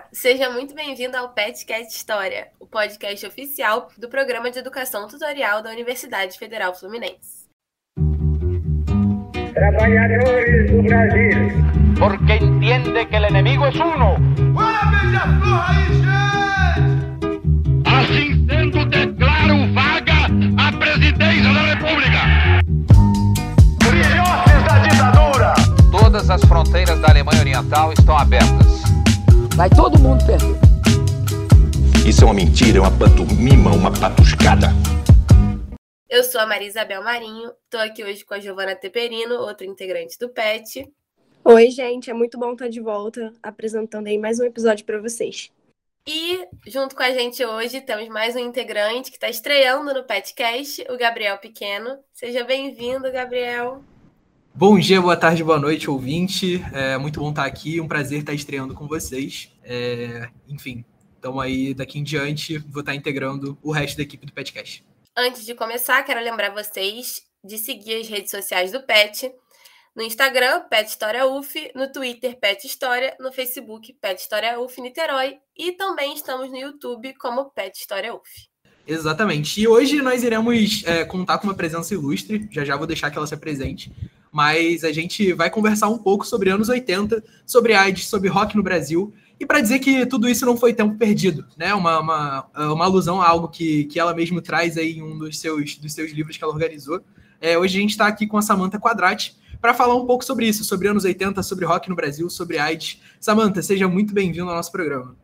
Olá, seja muito bem-vindo ao PetCast História, o podcast oficial do Programa de Educação Tutorial da Universidade Federal Fluminense. Trabalhadores do Brasil. Porque entende que o inimigo é uno. Assim sendo, declaro vaga a presidência da República. Filhotes da ditadura. Todas as fronteiras da Alemanha Oriental estão abertas. Vai todo mundo perder. Isso é uma mentira, é uma pantomima, uma patuscada. Eu sou a Maria Isabel Marinho, estou aqui hoje com a Giovana Teperino, outra integrante do PET. Oi, gente, é muito bom estar de volta apresentando aí mais um episódio para vocês. E junto com a gente hoje temos mais um integrante que está estreando no PetCast, o Gabriel Pequeno. Seja bem-vindo, Gabriel. Bom dia, boa tarde, boa noite, ouvinte. É muito bom estar aqui, um prazer estar estreando com vocês. É, enfim, então aí daqui em diante vou estar integrando o resto da equipe do Petcast. Antes de começar, quero lembrar vocês de seguir as redes sociais do PET. No Instagram, Pet História UF, no Twitter, Pet História, no Facebook, Pet História UF Niterói e também estamos no YouTube como Pet História UF. Exatamente. E hoje nós iremos é, contar com uma presença ilustre, já já vou deixar que ela se apresente, mas a gente vai conversar um pouco sobre anos 80, sobre AIDS, sobre rock no Brasil, e para dizer que tudo isso não foi tempo perdido, né? Uma, uma, uma alusão a algo que, que ela mesma traz aí em um dos seus, dos seus livros que ela organizou. É, hoje a gente está aqui com a Samantha Quadrati para falar um pouco sobre isso, sobre anos 80, sobre rock no Brasil, sobre AIDS. Samantha, seja muito bem-vindo ao nosso programa.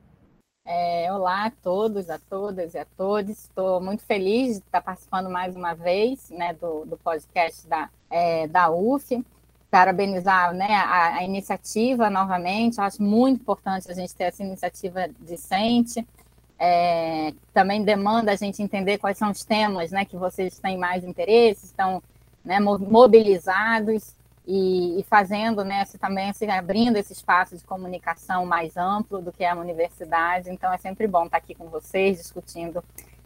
É, olá a todos, a todas e a todos. Estou muito feliz de estar participando mais uma vez né, do, do podcast da, é, da UF. Parabenizar né, a, a, iniciativa novamente. acho muito importante a gente ter essa iniciativa decente. É, também demanda a gente entender quais são os temas né, que vocês têm mais interesse, estão né, mobilizados e, e fazendo, né, se também se abrindo esse espaço de comunicação mais amplo do que é a universidade. Então é sempre bom estar aqui com vocês discutindo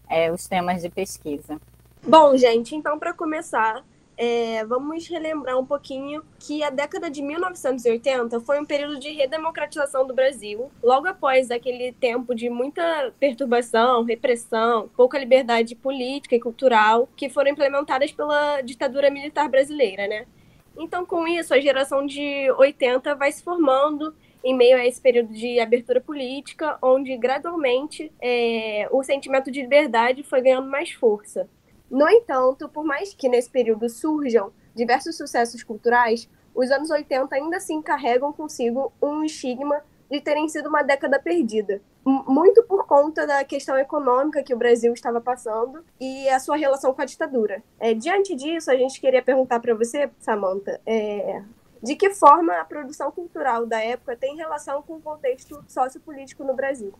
é, os temas de pesquisa. Bom, gente, então para começar, é, vamos relembrar um pouquinho que a década de 1980 foi um período de redemocratização do Brasil, logo após aquele tempo de muita perturbação, repressão, pouca liberdade política e cultural que foram implementadas pela ditadura militar brasileira, né? Então, com isso, a geração de 80 vai se formando em meio a esse período de abertura política, onde gradualmente é, o sentimento de liberdade foi ganhando mais força. No entanto, por mais que nesse período surjam diversos sucessos culturais, os anos 80 ainda assim carregam consigo um estigma de terem sido uma década perdida. Muito por conta da questão econômica que o Brasil estava passando e a sua relação com a ditadura. É, diante disso, a gente queria perguntar para você, Samantha, é, de que forma a produção cultural da época tem relação com o contexto sociopolítico no Brasil?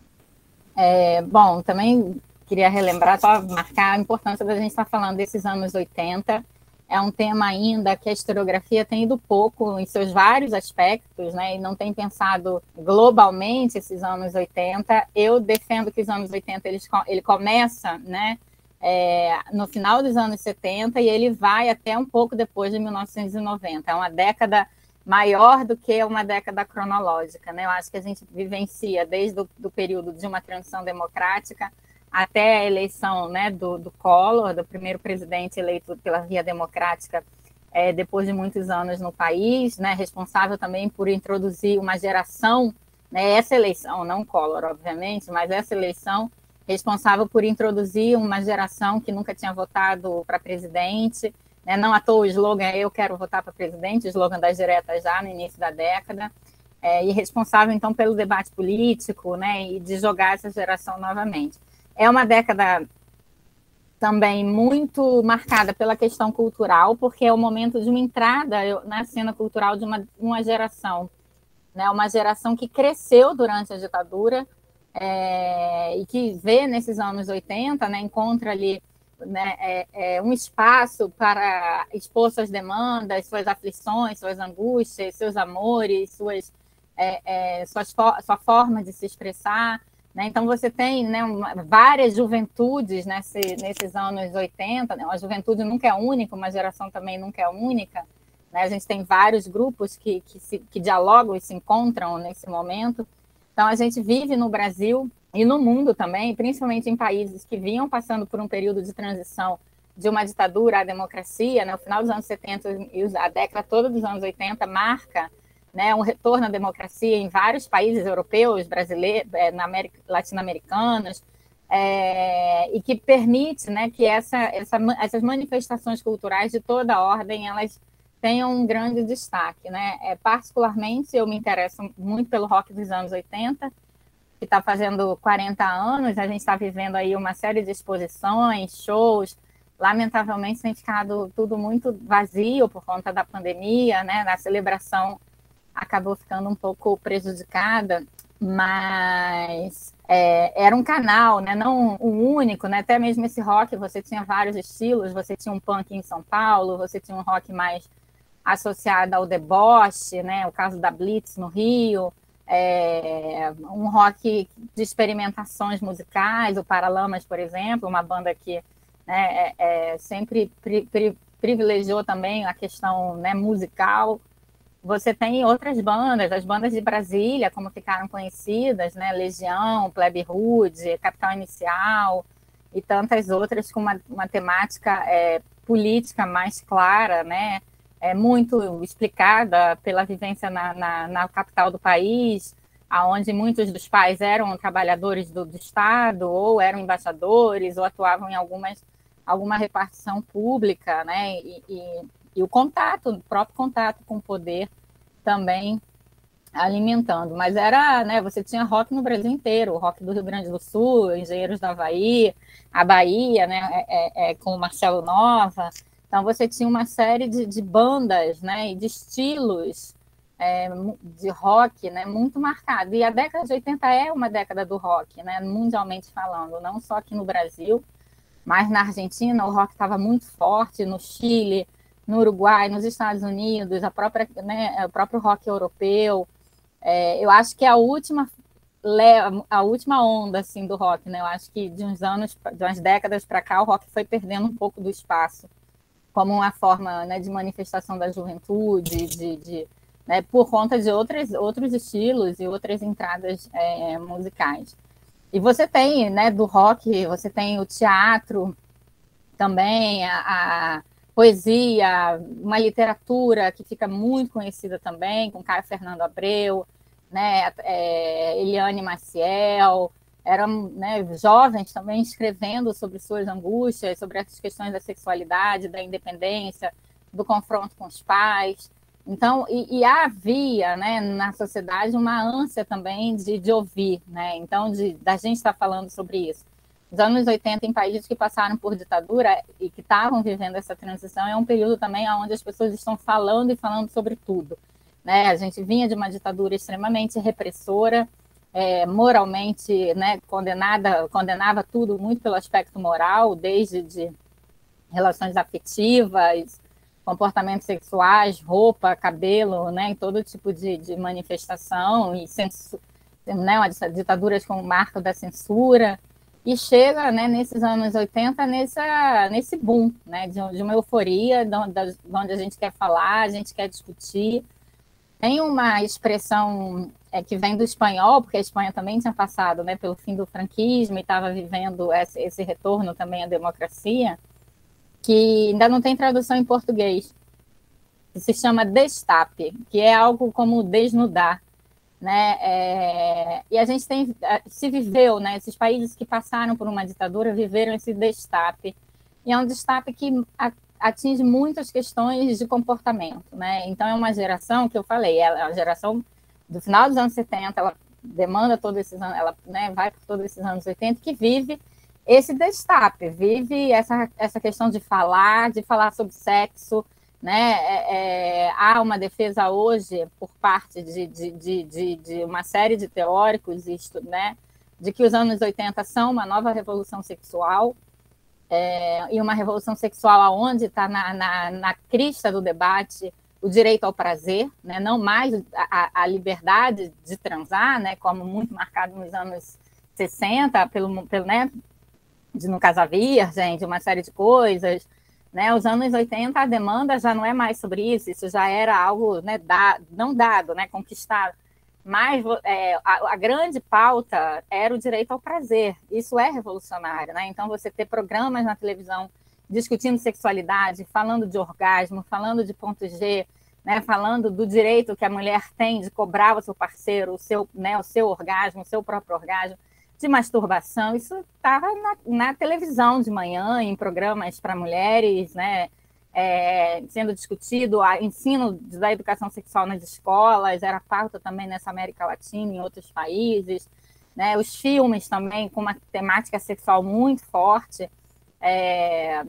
É, bom, também queria relembrar, só marcar a importância da gente estar falando desses anos 80 é um tema ainda que a historiografia tem ido pouco em seus vários aspectos, né, e não tem pensado globalmente esses anos 80. Eu defendo que os anos 80 eles, ele começa, né, é, no final dos anos 70 e ele vai até um pouco depois de 1990. É uma década maior do que uma década cronológica, né? Eu acho que a gente vivencia desde o do período de uma transição democrática até a eleição né, do, do Collor, do primeiro presidente eleito pela via democrática é, depois de muitos anos no país, né, responsável também por introduzir uma geração, né, essa eleição, não Collor, obviamente, mas essa eleição responsável por introduzir uma geração que nunca tinha votado para presidente, né, não à toa o slogan Eu quero votar para presidente, o slogan das diretas já no início da década, é, e responsável então pelo debate político né, e de jogar essa geração novamente. É uma década também muito marcada pela questão cultural, porque é o momento de uma entrada na cena cultural de uma, uma geração, né? uma geração que cresceu durante a ditadura é, e que vê nesses anos 80, né, encontra ali né, é, é, um espaço para expor suas demandas, suas aflições, suas angústias, seus amores, suas, é, é, sua forma de se expressar. Né? Então, você tem né, várias juventudes nesse, nesses anos 80, né? a juventude nunca é única, uma geração também nunca é única. Né? A gente tem vários grupos que, que, se, que dialogam e se encontram nesse momento. Então, a gente vive no Brasil e no mundo também, principalmente em países que vinham passando por um período de transição de uma ditadura à democracia, né? o final dos anos 70 e a década toda dos anos 80 marca né, um retorno à democracia em vários países europeus, brasileiros, é, latino-americanos, é, e que permite né, que essa, essa, essas manifestações culturais de toda ordem elas tenham um grande destaque. Né? É, particularmente, eu me interesso muito pelo rock dos anos 80, que está fazendo 40 anos, a gente está vivendo aí uma série de exposições, shows, lamentavelmente tem ficado tudo muito vazio por conta da pandemia, né? A celebração acabou ficando um pouco prejudicada, mas é, era um canal, né? Não um único, né? Até mesmo esse rock, você tinha vários estilos, você tinha um punk em São Paulo, você tinha um rock mais associado ao deboche, né? O caso da Blitz no Rio, é, um rock de experimentações musicais, o Paralamas, por exemplo, uma banda que né, é, é, sempre pri, pri, privilegiou também a questão né, musical. Você tem outras bandas, as bandas de Brasília, como ficaram conhecidas, né, Legião, Plebe Rude, Capital Inicial e tantas outras com uma, uma temática é, política mais clara, né, é muito explicada pela vivência na, na, na capital do país, aonde muitos dos pais eram trabalhadores do, do, Estado, ou eram embaixadores, ou atuavam em algumas, alguma repartição pública, né? E, e, e, o contato, o próprio contato com o poder também alimentando. Mas era, né? Você tinha rock no Brasil inteiro, rock do Rio Grande do Sul, Engenheiros da Havaí, a Bahia, né? É, é, é com o Marcelo Nova. Então, você tinha uma série de, de bandas né, e de estilos é, de rock né, muito marcado. E a década de 80 é uma década do rock, né, mundialmente falando, não só aqui no Brasil, mas na Argentina o rock estava muito forte, no Chile, no Uruguai, nos Estados Unidos, a própria, né, o próprio rock europeu. É, eu acho que é a última a última onda assim do rock, né? Eu acho que de uns anos, de umas décadas para cá, o rock foi perdendo um pouco do espaço como uma forma né, de manifestação da juventude, de, de né, por conta de outras, outros estilos e outras entradas é, musicais. E você tem, né, do rock, você tem o teatro também, a, a poesia, uma literatura que fica muito conhecida também, com Caio Fernando Abreu, né, é, Eliane Maciel, eram né, jovens também escrevendo sobre suas angústias, sobre as questões da sexualidade, da independência, do confronto com os pais. Então, e, e havia né, na sociedade uma ânsia também de, de ouvir, né? Então, de, da gente estar falando sobre isso. Os anos 80, em países que passaram por ditadura e que estavam vivendo essa transição, é um período também onde as pessoas estão falando e falando sobre tudo. Né? A gente vinha de uma ditadura extremamente repressora, é, moralmente né, condenada, condenava tudo muito pelo aspecto moral, desde de relações afetivas, comportamentos sexuais, roupa, cabelo, né, todo tipo de, de manifestação e sensu, né, ditaduras com o marco da censura e chega né, nesses anos 80 nessa, nesse boom né, de, de uma euforia de onde a gente quer falar, a gente quer discutir. Tem uma expressão é, que vem do espanhol, porque a Espanha também tinha passado né, pelo fim do franquismo e estava vivendo esse, esse, retorno também à democracia, que ainda não tem tradução em português, que se chama destape, que é algo como desnudar. Né? É, e a gente tem, se viveu, né, esses países que passaram por uma ditadura viveram esse destape, e é um destape que atinge muitas questões de comportamento. Né? Então, é uma geração que eu falei, é uma geração do final dos anos 70, ela demanda todos esses anos, ela né, vai por todos esses anos 80, que vive esse destape, vive essa, essa questão de falar, de falar sobre sexo, né? É, é, há uma defesa hoje por parte de, de, de, de, uma série de teóricos, isto, né? De que os anos 80 são uma nova revolução sexual, é, e uma revolução sexual aonde está na, na, na crista do debate o direito ao prazer, né? não mais a, a, liberdade de transar, né? como muito marcado nos anos 60, pelo, pelo né? de no de uma série de coisas. Né? Os anos 80, a demanda já não é mais sobre isso, isso já era algo né, da, não dado, né? conquistado. mas é, a, a, grande pauta era o direito ao prazer. Isso é revolucionário, né? Então, você ter programas na televisão discutindo sexualidade, falando de orgasmo, falando de ponto G, né? falando do direito que a mulher tem de cobrar o seu parceiro, o seu, né? o seu orgasmo, o seu próprio orgasmo, de masturbação. Isso estava na, na televisão de manhã, em programas para mulheres, né? é, sendo discutido, o ensino da educação sexual nas escolas, era pauta também nessa América Latina, em outros países, né? os filmes também com uma temática sexual muito forte, é,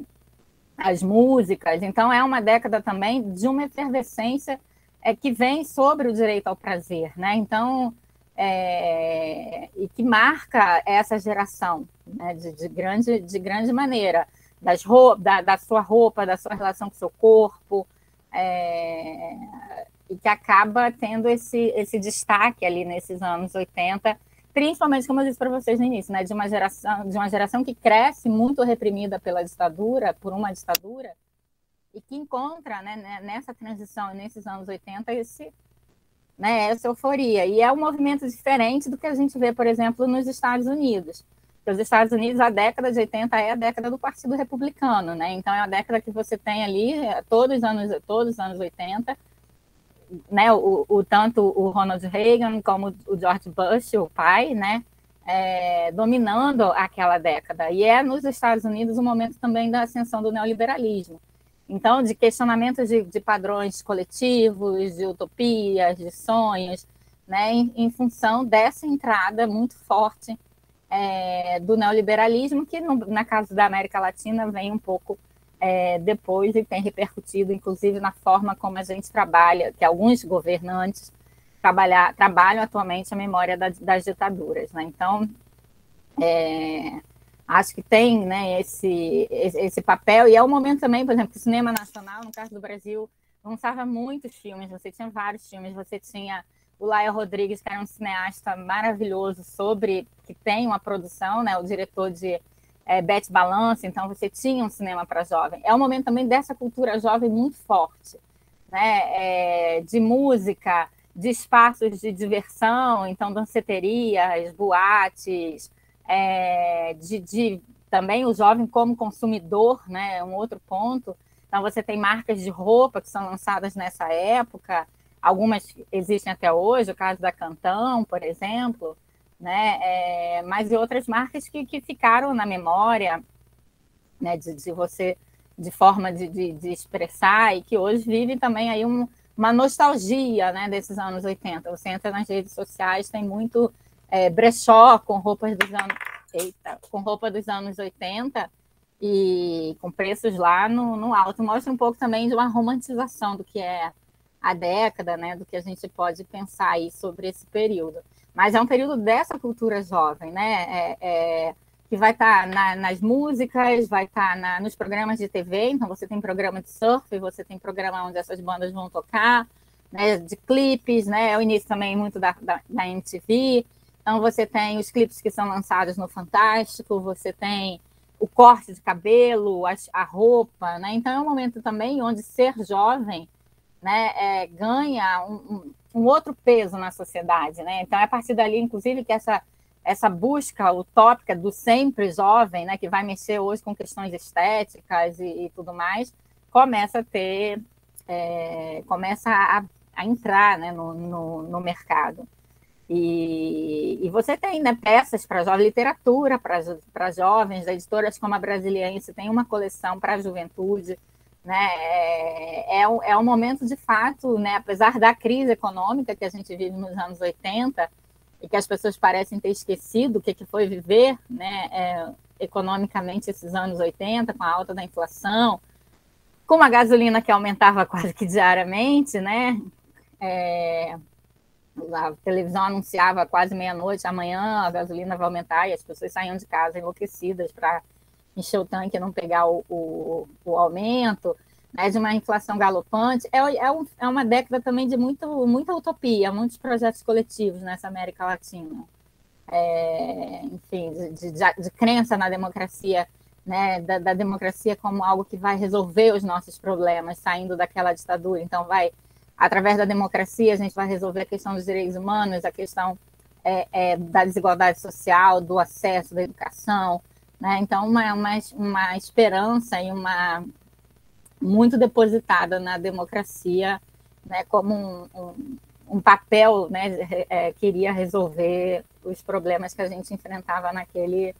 as músicas, então é uma década também de uma efervescência é, que vem sobre o direito ao prazer, né? então, é, e que marca essa geração né? de, de, grande, de grande maneira das roupa, da, da, sua roupa, da sua relação com o seu corpo, é, e que acaba tendo esse, esse destaque ali nesses anos 80, principalmente, como eu disse para vocês no início, né, de, uma geração, de uma geração que cresce muito reprimida pela ditadura, por uma ditadura, e que encontra né, né nessa transição, nesses anos 80, esse, né, essa euforia. E é um movimento diferente do que a gente vê, por exemplo, nos Estados Unidos os Estados Unidos, a década de 80 é a década do Partido Republicano, né? Então é a década que você tem ali todos os anos, todos os anos 80, né? O, o tanto o Ronald Reagan como o George Bush, o pai, né? É, dominando aquela década. E é nos Estados Unidos o momento também da ascensão do neoliberalismo. Então, de questionamentos de, de padrões coletivos, de utopias, de sonhos, né? em, em função dessa entrada muito forte é, do neoliberalismo, que no, na casa da América Latina vem um pouco é, depois e tem repercutido, inclusive, na forma como a gente trabalha, que alguns governantes trabalhar, trabalham atualmente a memória da, das ditaduras. Né? Então, é, acho que tem né, esse, esse papel, e é o momento também, por exemplo, que o cinema nacional, no caso do Brasil, lançava muitos filmes, você tinha vários filmes, você tinha o Laia Rodrigues, que era um cineasta maravilhoso sobre que tem uma produção, né, o diretor de é, Beth Balance, então você tinha um cinema para jovem. É um momento também dessa cultura jovem muito forte, né, é, de música, de espaços de diversão, então danceterias, boates, é, de, de, também o jovem como consumidor, né, um outro ponto. Então você tem marcas de roupa que são lançadas nessa época, Algumas existem até hoje, o caso da Cantão, por exemplo, né? É, mas e outras marcas que, que ficaram na memória, né? De, de você, de forma de, de, de, expressar e que hoje vive também aí um, uma nostalgia, né? Desses anos 80. Você entra nas redes sociais, tem muito é, brechó com roupas dos anos, eita, com roupa dos anos 80 e com preços lá no, no alto. Mostra um pouco também de uma romantização do que é a década, né, do que a gente pode pensar aí sobre esse período. Mas é um período dessa cultura jovem, né, é, é, que vai estar tá na, nas músicas, vai estar tá nos programas de TV, então você tem programa de surf, você tem programa onde essas bandas vão tocar, né, de clipes, né, é o início também muito da, da, da MTV, então você tem os clipes que são lançados no Fantástico, você tem o corte de cabelo, a, a roupa, né, então é um momento também onde ser jovem né, é, ganha um, um, outro peso na sociedade. Né? Então, é a partir dali, inclusive, que essa, essa busca utópica do sempre jovem, né, que vai mexer hoje com questões estéticas e, e tudo mais, começa a ter, é, começa a, a entrar né, no, no, no mercado. E, e, você tem né, peças para jovens, literatura para jovens, editoras como a Brasiliense tem uma coleção para a juventude, né? É, é, um, é um momento de fato, né? apesar da crise econômica que a gente vive nos anos 80 e que as pessoas parecem ter esquecido o que, que foi viver né? É, economicamente esses anos 80, com a alta da inflação, com uma gasolina que aumentava quase que diariamente, né? É, a televisão anunciava quase meia-noite, amanhã a gasolina vai aumentar e as pessoas saíam de casa enlouquecidas para encher o tanque e não pegar o, o, o aumento, né, de uma inflação galopante, é, é, um, é, uma década também de muito, muita utopia, muitos projetos coletivos nessa América Latina. É, enfim, de, de, de, crença na democracia, né, da, da, democracia como algo que vai resolver os nossos problemas, saindo daquela ditadura. Então, vai através da democracia a gente vai resolver a questão dos direitos humanos, a questão é, é, da desigualdade social, do acesso, da educação, né? Então, uma, uma, uma esperança e uma muito depositada na democracia, né, como um, um, um papel, né, é, queria resolver os problemas que a gente enfrentava naquele,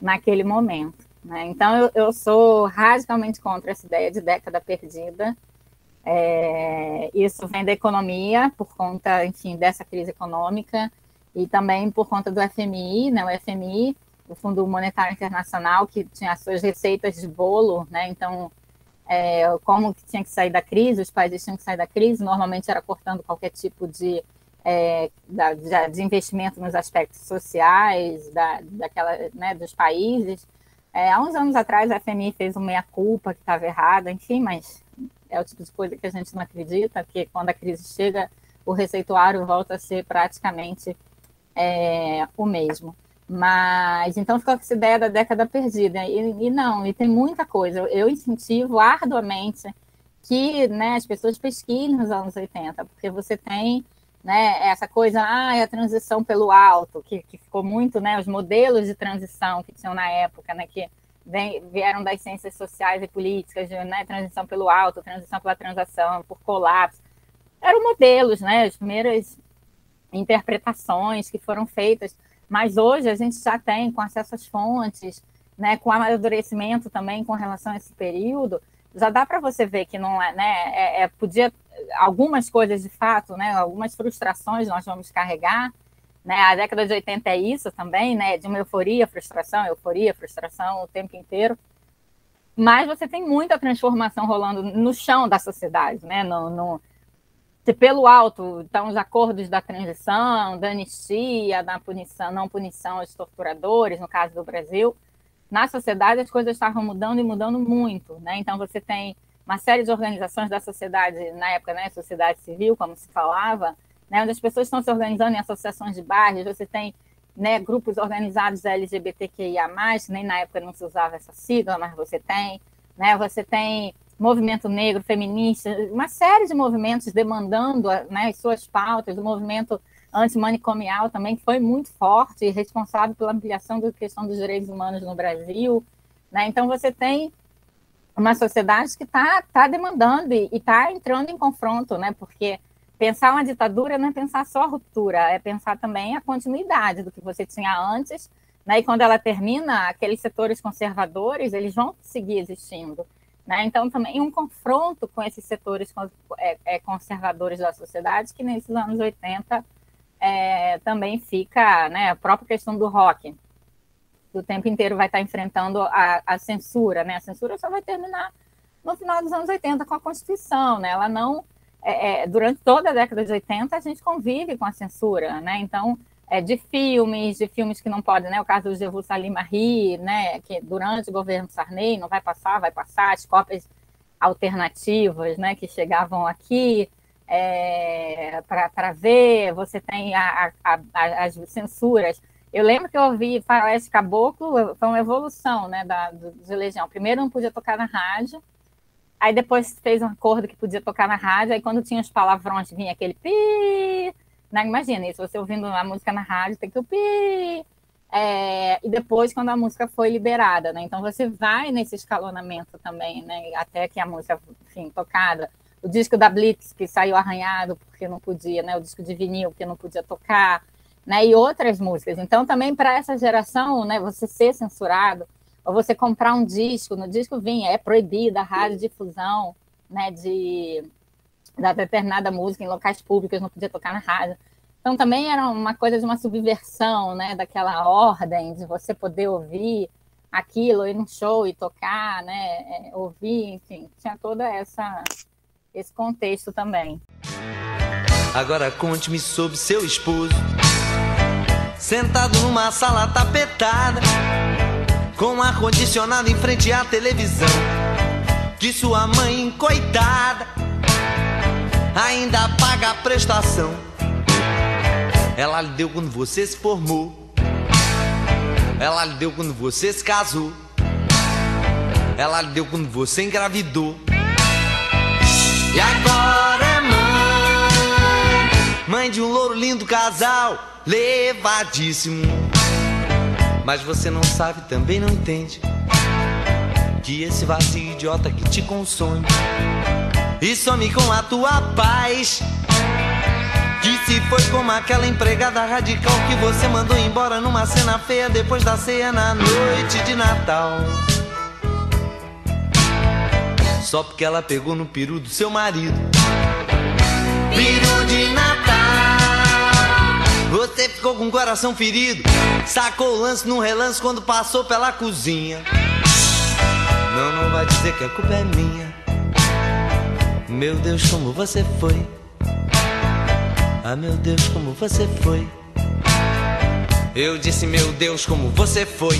naquele momento. Né? Então, eu, eu sou radicalmente contra essa ideia de década perdida. É, isso vem da economia, por conta, enfim, dessa crise econômica, e também por conta do FMI, né? O FMI, o Fundo Monetário Internacional, que tinha as suas receitas de bolo, né? Então, é, como que tinha que sair da crise, os países tinham que sair da crise, normalmente era cortando qualquer tipo de, é, da, de investimento nos aspectos sociais da, daquela, né, dos países. É, há uns anos atrás, a FMI fez uma meia-culpa que estava errada, enfim, mas é o tipo de coisa que a gente não acredita, que quando a crise chega, o receituário volta a ser praticamente é, o mesmo. Mas então ficou essa ideia da década perdida. E, e, não, e tem muita coisa. Eu incentivo arduamente que né, as pessoas pesquisem nos anos 80, porque você tem né, essa coisa, ah, a transição pelo alto, que, que ficou muito, né, os modelos de transição que tinham na época, né, que vieram das ciências sociais e políticas, de, né, transição pelo alto, transição pela transação, por colapso, eram modelos, né, as primeiras interpretações que foram feitas, mas hoje a gente já tem, com acesso às fontes, né, com amadurecimento também com relação a esse período, já dá para você ver que não é, né, é, é, podia algumas coisas de fato, né, algumas frustrações nós vamos carregar, né, a década de 80 é isso também, né, de uma euforia, frustração, euforia, frustração o tempo inteiro, mas você tem muita transformação rolando no chão da sociedade, né, no, no pelo alto, então, os acordos da transição, da anistia, da punição, não punição aos torturadores, no caso do Brasil, na sociedade as coisas estavam mudando e mudando muito, né? Então você tem uma série de organizações da sociedade, na época, né, sociedade civil, como se falava, né, onde as pessoas estão se organizando em associações de bairros, você tem né, grupos organizados LGBTQIA+, nem na época não se usava essa sigla, mas você tem, né, você tem movimento negro, feminista, uma série de movimentos demandando né, as suas pautas, o movimento antimanicomial também foi muito forte e responsável pela ampliação da questão dos direitos humanos no Brasil. Né? Então, você tem uma sociedade que está tá demandando e está entrando em confronto, né? porque pensar uma ditadura não é pensar só a ruptura, é pensar também a continuidade do que você tinha antes, né? e quando ela termina, aqueles setores conservadores, eles vão seguir existindo. Né? Então, também um confronto com esses setores é, é, conservadores da sociedade, que nesses anos 80 é, também fica né, a própria questão do rock, o tempo inteiro vai estar enfrentando a, a, censura. Né? A censura só vai terminar no final dos anos 80 com a Constituição. Né? Ela não. É, é, durante toda a década de 80, a gente convive com a censura. Né? Então, é, de filmes, de filmes que não podem, né? O caso do Jeru Salim Marie, né? Que durante o governo Sarney não vai passar, vai passar, as cópias alternativas, né? Que chegavam aqui é, para ver, você tem a, a, a, as censuras. Eu lembro que eu ouvi Faroeste Caboclo, foi uma evolução, né? Da, do, Legião. Primeiro não podia tocar na rádio, aí depois fez um acordo que podia tocar na rádio, aí quando tinha os palavrões vinha aquele pi né? Imagina isso, você ouvindo a música na rádio, tem que o pi. É, e depois, quando a música foi liberada, né? Então você vai nesse escalonamento também, né? Até que a música, enfim, tocada. O disco da Blitz, que saiu arranhado porque não podia, né? O disco de vinil, que não podia tocar, né? E outras músicas. Então, também para essa geração, né? Você ser censurado, ou você comprar um disco, no disco vinha, é proibida a radiodifusão, né? De da determinada música em locais públicos, não podia tocar na rádio. Então também era uma coisa de uma subversão, né, daquela ordem de você poder ouvir aquilo, ir num show e tocar, né, é, ouvir, enfim, tinha toda essa esse contexto também. Agora conte-me sobre seu esposo, sentado numa sala tapetada, com ar condicionado em frente à televisão, de sua mãe coitada ainda paga a prestação. Ela lhe deu quando você se formou. Ela lhe deu quando você se casou. Ela lhe deu quando você engravidou. E agora é mãe. mãe de um louro lindo casal, levadíssimo. Mas você não sabe, também não entende que esse vazio idiota que te consome e some com a tua paz. Que se foi como aquela empregada radical que você mandou embora numa cena feia depois da ceia na noite de Natal. Só porque ela pegou no peru do seu marido. Peru de Natal. Você ficou com o coração ferido. Sacou o lance num relance quando passou pela cozinha. Não, não vai dizer que a culpa é minha. Meu Deus, como você foi. Ah, meu Deus, como você foi. Eu disse, meu Deus, como você foi.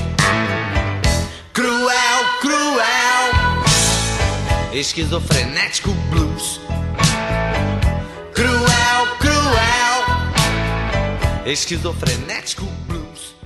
Cruel, cruel. Esquizofrenético blues. Cruel, cruel. Esquizofrenético blues.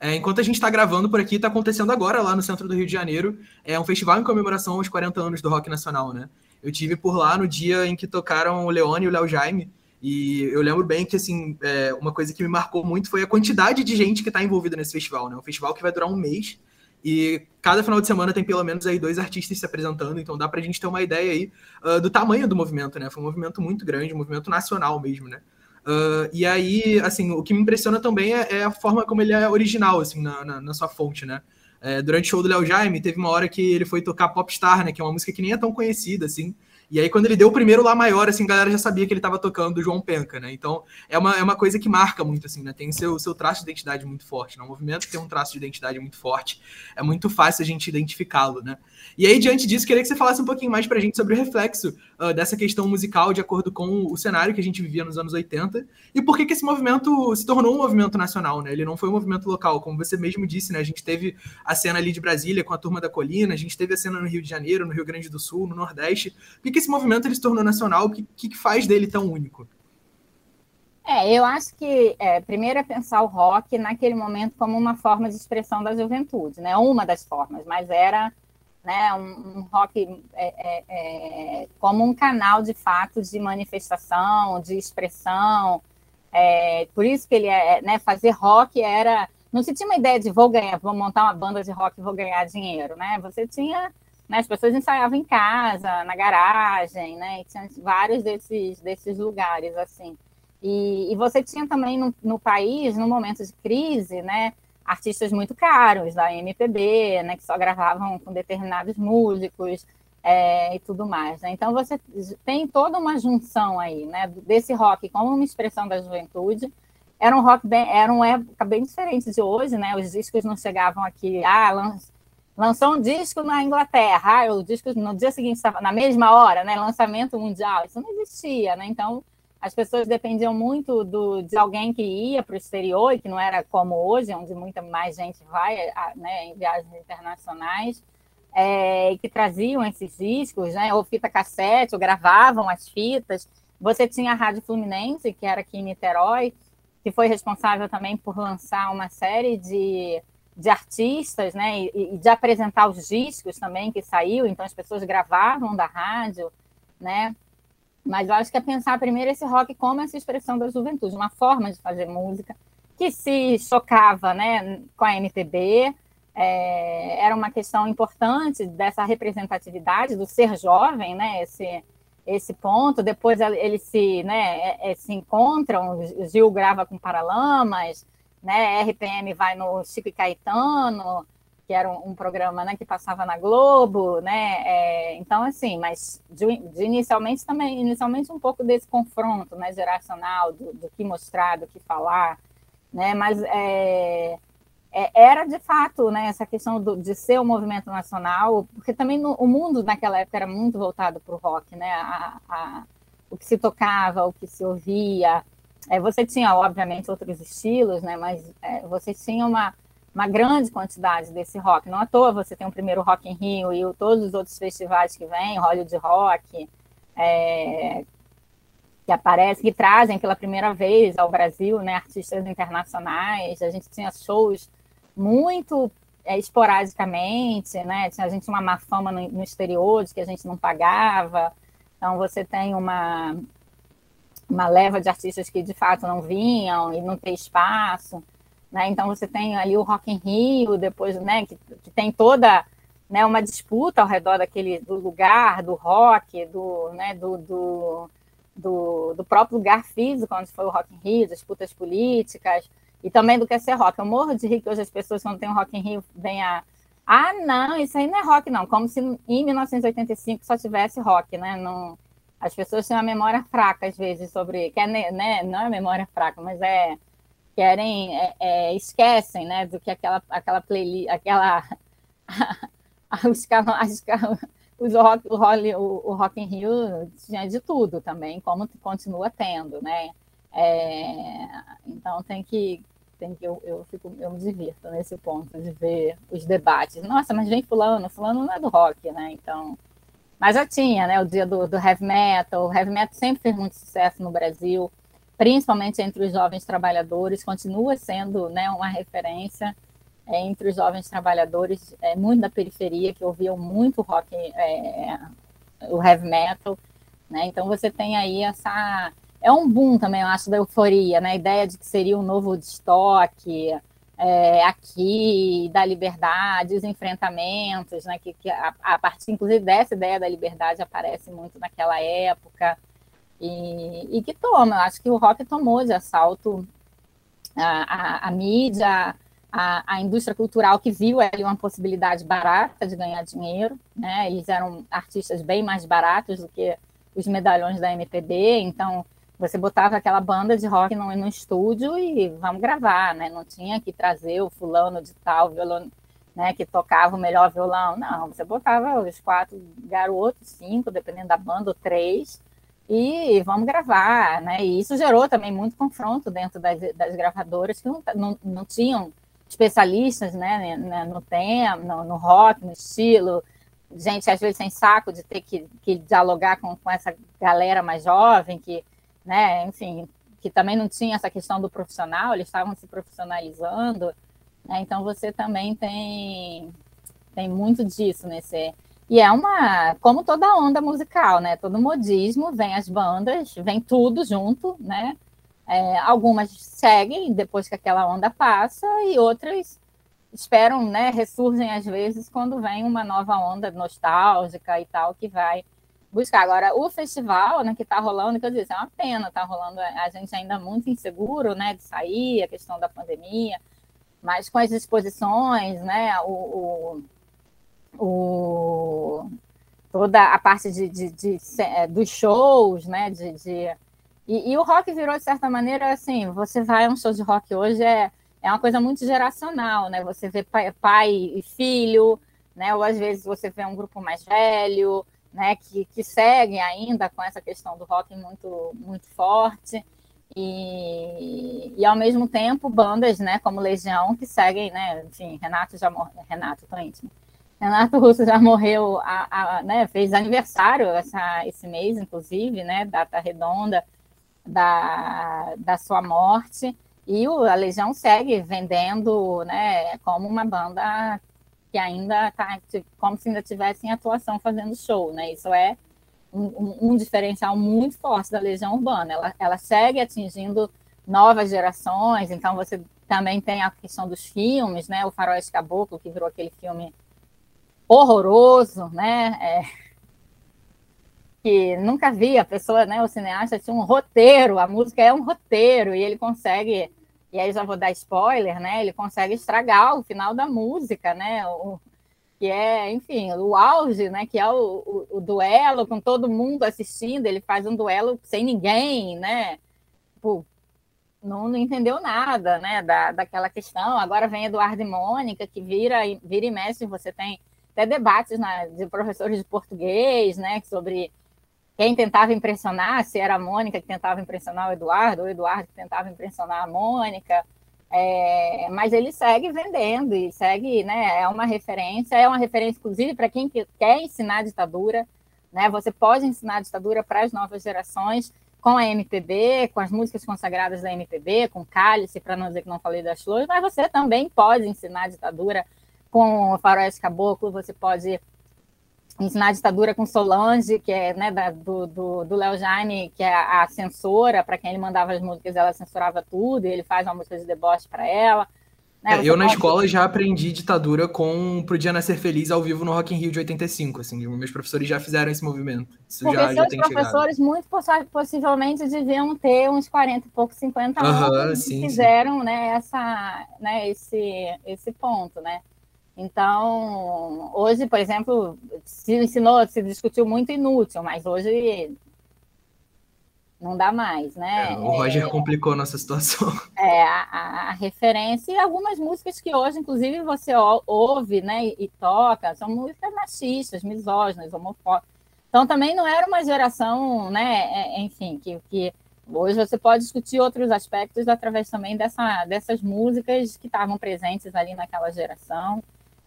É, enquanto a gente está gravando por aqui, está acontecendo agora lá no centro do Rio de Janeiro. É um festival em comemoração aos 40 anos do rock nacional, né? Eu tive por lá no dia em que tocaram o Leone e o Léo Jaime. E eu lembro bem que, assim, é, uma coisa que me marcou muito foi a quantidade de gente que está envolvida nesse festival, né? Um festival que vai durar um mês. E cada final de semana tem pelo menos aí dois artistas se apresentando, então dá pra gente ter uma ideia aí uh, do tamanho do movimento, né? Foi um movimento muito grande, um movimento nacional mesmo, né? Uh, e aí, assim, o que me impressiona também é, é a forma como ele é original, assim, na, na, na sua fonte, né? É, durante o show do Léo Jaime, teve uma hora que ele foi tocar Popstar, né? Que é uma música que nem é tão conhecida, assim. E aí, quando ele deu o primeiro Lá Maior, assim, a galera já sabia que ele estava tocando o João Penca, né? Então, é uma, é uma coisa que marca muito, assim, né? Tem seu, seu traço de identidade muito forte, né? Um movimento tem um traço de identidade muito forte. É muito fácil a gente identificá-lo, né? E aí, diante disso, queria que você falasse um pouquinho mais pra gente sobre o reflexo uh, dessa questão musical de acordo com o cenário que a gente vivia nos anos 80 e por que, que esse movimento se tornou um movimento nacional, né? Ele não foi um movimento local, como você mesmo disse, né? A gente teve a cena ali de Brasília com a Turma da Colina, a gente teve a cena no Rio de Janeiro, no Rio Grande do Sul, no Nordeste. Por que, que esse movimento ele se tornou nacional? O que, que faz dele tão único? É, eu acho que é, primeiro é pensar o rock naquele momento como uma forma de expressão da juventude, né? Uma das formas, mas era né, um, um rock é, é, é, como um canal de fato de manifestação, de expressão. É, por isso que ele é, né, fazer rock era. Não se tinha uma ideia de vou ganhar, vou montar uma banda de rock e vou ganhar dinheiro, né? Você tinha. Né, as pessoas ensaiavam em casa, na garagem, né? E tinha vários desses, desses lugares, assim. E, e você tinha também no, no país, no momento de crise, né? Artistas muito caros da MPB, né, que só gravavam com determinados músicos é, e tudo mais. Né? Então você tem toda uma junção aí, né, desse rock como uma expressão da juventude. Era um rock bem, era uma época bem diferente de hoje, né? Os discos não chegavam aqui, ah, lançou um disco na Inglaterra, ah, o disco no dia seguinte na mesma hora, né? Lançamento mundial, isso não existia, né? Então as pessoas dependiam muito do, de alguém que ia para o exterior, e que não era como hoje, onde muita mais gente vai né, em viagens internacionais, é, e que traziam esses discos, né, ou fita cassete, ou gravavam as fitas. Você tinha a Rádio Fluminense, que era aqui em Niterói, que foi responsável também por lançar uma série de, de artistas, né, e, e de apresentar os discos também que saiu, então as pessoas gravavam da rádio, né, mas eu acho que é pensar primeiro esse rock como essa expressão da juventude, uma forma de fazer música que se chocava né, com a MPB, é, era uma questão importante dessa representatividade do ser jovem, né, esse, esse ponto. Depois eles se, né, é, é, se encontram, Gil grava com Paralamas, né, RPM vai no Chico e Caetano, que era um, um, programa né, que passava na Globo, né? É, então, assim, mas de, de, inicialmente também, inicialmente um pouco desse confronto né, geracional, do, do que mostrar, do que falar, né? Mas é, é, era de fato né, essa questão do, de ser um movimento nacional, porque também no, o mundo naquela época era muito voltado para o rock, né? A, a, o que se tocava, o que se ouvia. É, você tinha, obviamente, outros estilos, né? Mas é, você tinha uma uma grande quantidade desse rock. Não à toa você tem o primeiro Rock in Rio e todos os outros festivais que vêm, Hollywood Rock, é, que aparecem, que trazem pela primeira vez ao Brasil né, artistas internacionais. A gente tinha shows muito é, esporadicamente, né? A gente tinha uma má fama no, no exterior de que a gente não pagava. Então você tem uma uma leva de artistas que de fato não vinham e não tem espaço. Né? Então você tem ali o Rock in Rio, depois, né, que, que tem toda né, uma disputa ao redor daquele do lugar, do rock, do, né, do, do, do, do próprio lugar físico, onde foi o Rock in Rio, disputas políticas, e também do que é ser rock. Eu morro de rir que hoje as pessoas, quando tem um Rock in Rio, vêm a. Ah, não, isso aí não é rock, não. Como se em 1985 só tivesse rock, né? Não, as pessoas têm uma memória fraca, às vezes, sobre. Que é, né, não é memória fraca, mas é. Querem. É, é, esquecem, né? Do que aquela, aquela playlist. Aquela. os, os rock, o, rock, o Rock in Rio tinha de tudo também, como continua tendo, né? É, então tem que tem que eu, eu fico eu me divirto nesse ponto de ver os debates. Nossa, mas vem fulano, fulano não é do rock, né? Então, mas já tinha, né? O dia do, do heavy metal, o heavy metal sempre fez muito sucesso no Brasil, principalmente entre os jovens trabalhadores, continua sendo, né, uma referência é, entre os jovens trabalhadores, é, muito da periferia, que ouviam muito rock, é, o heavy metal, né? Então você tem aí essa é um boom também, eu acho, da euforia, né? A ideia de que seria um novo estoque é, aqui, da liberdade, os enfrentamentos, né? Que, que a, a, partir, inclusive, dessa ideia da liberdade aparece muito naquela época. E, e que toma, eu acho que o rock tomou de assalto a, a, a mídia, a, a, indústria cultural que viu ali uma possibilidade barata de ganhar dinheiro, né? Eles eram artistas bem mais baratos do que os medalhões da MPB, então você botava aquela banda de rock no, no estúdio e vamos gravar, né? Não tinha que trazer o fulano de tal violão, né? Que tocava o melhor violão, não. Você botava os quatro garotos, cinco, dependendo da banda, ou três, e vamos gravar, né? E isso gerou também muito confronto dentro das, das gravadoras que não, não, não tinham especialistas né, né, no tema, no, no, rock, no estilo, gente às vezes sem saco de ter que, que dialogar com, com essa galera mais jovem, que, né, enfim, que também não tinha essa questão do profissional, eles estavam se profissionalizando, né, então você também tem, tem muito disso nesse... E é uma, como toda onda musical, né? Todo modismo, vem as bandas, vem tudo junto, né? É, algumas seguem depois que aquela onda passa e outras esperam, né, ressurgem às vezes quando vem uma nova onda nostálgica e tal que vai buscar. Agora, o festival né, que está rolando, que eu disse, é uma pena, está rolando a gente ainda muito inseguro né, de sair, a questão da pandemia, mas com as exposições, né, o, o, o toda a parte de, de, de, de, é, dos shows, né, de, e, e, o rock virou, de certa maneira, assim, você vai a um show de rock hoje, é, é uma coisa muito geracional, né? Você vê pai, pai e filho, né? Ou às vezes você vê um grupo mais velho, né? Que, que seguem ainda com essa questão do rock muito, muito forte. E, e ao mesmo tempo bandas, né? Como Legião, que seguem, né? Enfim, Renato já morreu, Renato, tô íntimo. Renato Russo já morreu, a, a, né, fez aniversário essa, esse mês, inclusive, né, data redonda, da, da sua morte. E o, a Legião segue vendendo né, como uma banda que ainda está, como se ainda tivesse em atuação fazendo show. Né? Isso é um, um, diferencial muito forte da Legião Urbana. Ela, ela segue atingindo novas gerações, então você também tem a questão dos filmes, né? O Faroeste Caboclo, que virou aquele filme horroroso, né? É, que nunca vi a pessoa, né, o cineasta tinha um roteiro, a música é um roteiro e ele consegue, e aí já vou dar spoiler, né, ele consegue estragar o final da música, né, o, que é, enfim, o auge, né, que é o, o, o, duelo com todo mundo assistindo, ele faz um duelo sem ninguém, né, tipo, não, não entendeu nada, né, da, daquela questão, agora vem Eduardo e Mônica, que vira, vira e mexe, você tem até debates na, de professores de português, né, sobre quem tentava impressionar, se era a Mônica que tentava impressionar o Eduardo, ou o Eduardo que tentava impressionar a Mônica. É, mas ele segue vendendo e segue, né? É uma referência, é uma referência, inclusive, para quem quer ensinar ditadura, né? Você pode ensinar ditadura para as novas gerações com a MPB, com as músicas consagradas da MPB, com Cálice, para não dizer que não falei das flores, mas você também pode ensinar ditadura com o Faroeste Caboclo, você pode ensinar a ditadura com Solange, que é né, da, do, do, do Léo Jaime, que é a censora, para quem ele mandava as músicas, ela censurava tudo, e ele faz uma música de deboche para ela. Né, é, eu na escola já aprendi ditadura com Pro Dia Nascer Feliz ao vivo no Rock in Rio de 85, assim, meus professores já fizeram esse movimento. Isso Porque já, já tem professores chegado. muito possivelmente deviam ter uns 40 e poucos, 50 anos sim, que fizeram sim. Né, essa, né, esse, esse ponto, né? Então, hoje, por exemplo, se ensinou, se discutiu muito inútil, mas hoje não dá mais, né? É, o Roger é, complicou nossa situação. É, a, a, referência e algumas músicas que hoje, inclusive, você ouve, né, e, e toca, são músicas machistas, misóginas, homofóbicas. Então, também não era uma geração, né, é, enfim, que, que hoje você pode discutir outros aspectos através também dessa, dessas músicas que estavam presentes ali naquela geração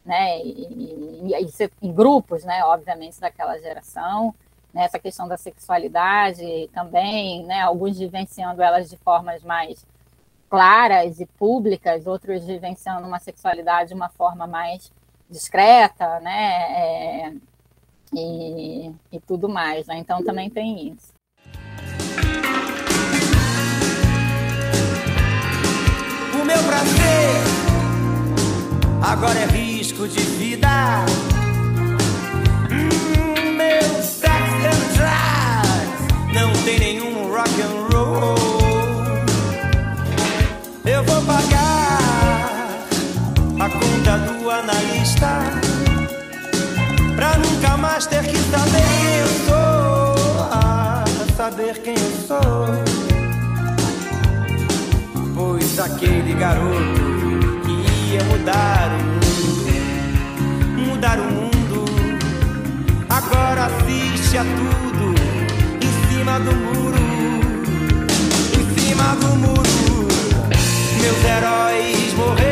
né, e, e, e, grupos, né, obviamente, daquela geração, né, essa questão da sexualidade também, né, alguns vivenciando elas de formas mais claras e públicas, outros vivenciando uma sexualidade de uma forma mais discreta, né, é, e, e tudo mais, né, então também tem isso. O meu prazer agora é risco de vida. Hum, meu sex and drugs não tem nenhum rock and roll. Eu vou pagar a conta do analista pra nunca mais ter que saber quem eu sou. Ah, saber quem eu sou. Pois aquele garoto ia mudar mudar o mundo. Agora assiste a tudo em cima do muro, em cima do muro. Meus heróis morreram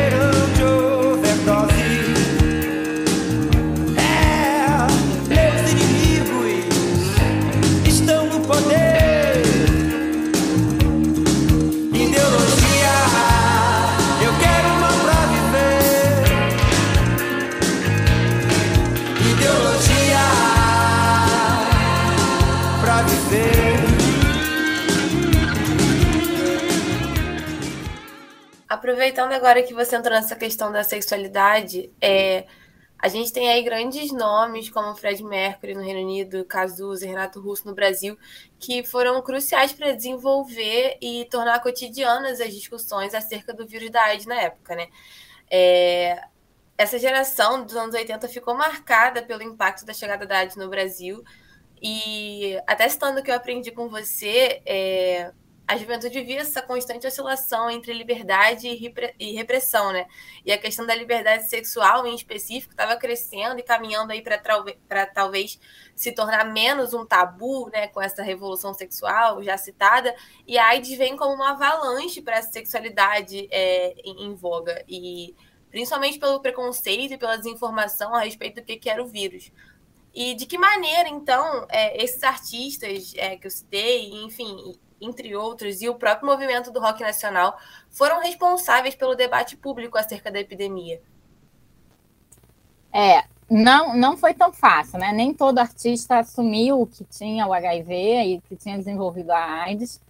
Aproveitando agora que você entrou nessa questão da sexualidade, é, a gente tem aí grandes nomes como Fred Mercury no Reino Unido, Cazuza, Renato Russo no Brasil, que foram cruciais para desenvolver e tornar cotidianas as discussões acerca do vírus da AIDS na época, né? É, essa geração dos anos 80 ficou marcada pelo impacto da chegada da AIDS no Brasil. E até citando o que eu aprendi com você, é, a juventude via essa constante oscilação entre liberdade e repressão, né? E a questão da liberdade sexual, em específico, estava crescendo e caminhando aí para talvez se tornar menos um tabu, né? Com essa revolução sexual já citada. E a AIDS vem como uma avalanche para essa sexualidade é, em, em, voga. E principalmente pelo preconceito e pela desinformação a respeito do que, era o vírus. E de que maneira, então, é, esses artistas é, que eu citei, enfim, entre outros, e o próprio movimento do rock nacional foram responsáveis pelo debate público acerca da epidemia. É, não, não foi tão fácil, né? Nem todo artista assumiu que tinha o HIV e que tinha desenvolvido a AIDS.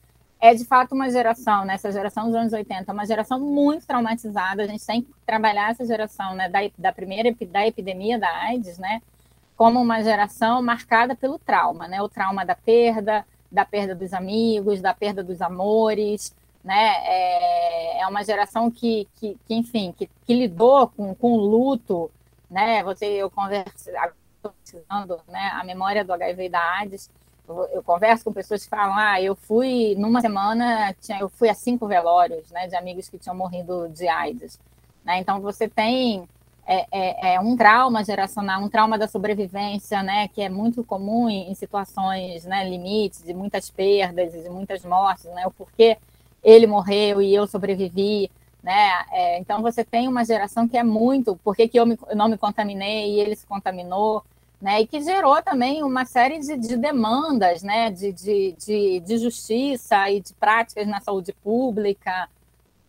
É de fato uma geração, né? Essa geração dos anos 80, uma geração muito traumatizada. A gente tem que trabalhar essa geração, né? Da, da primeira da epidemia da AIDS, né? Como uma geração marcada pelo trauma, né? O trauma da perda, da perda dos amigos, da perda dos amores, né? É, é uma geração que, que, que enfim, que, que, lidou com, com o luto, né? Você, eu converso, né? A memória do HIV e da AIDS, eu, eu, converso com pessoas que falam, ah, eu fui numa semana, tinha, eu fui a cinco velórios, né? De amigos que tinham morrido de AIDS, né? Então você tem é, é, é, um trauma geracional, um trauma da sobrevivência, né, que é muito comum em, em situações, né, limites, de muitas perdas e de muitas mortes, né, o porquê ele morreu e eu sobrevivi, né, é, então você tem uma geração que é muito, por que eu, eu não me contaminei e ele se contaminou, né, e que gerou também uma série de, de demandas, né, de, de, de, de justiça e de práticas na saúde pública,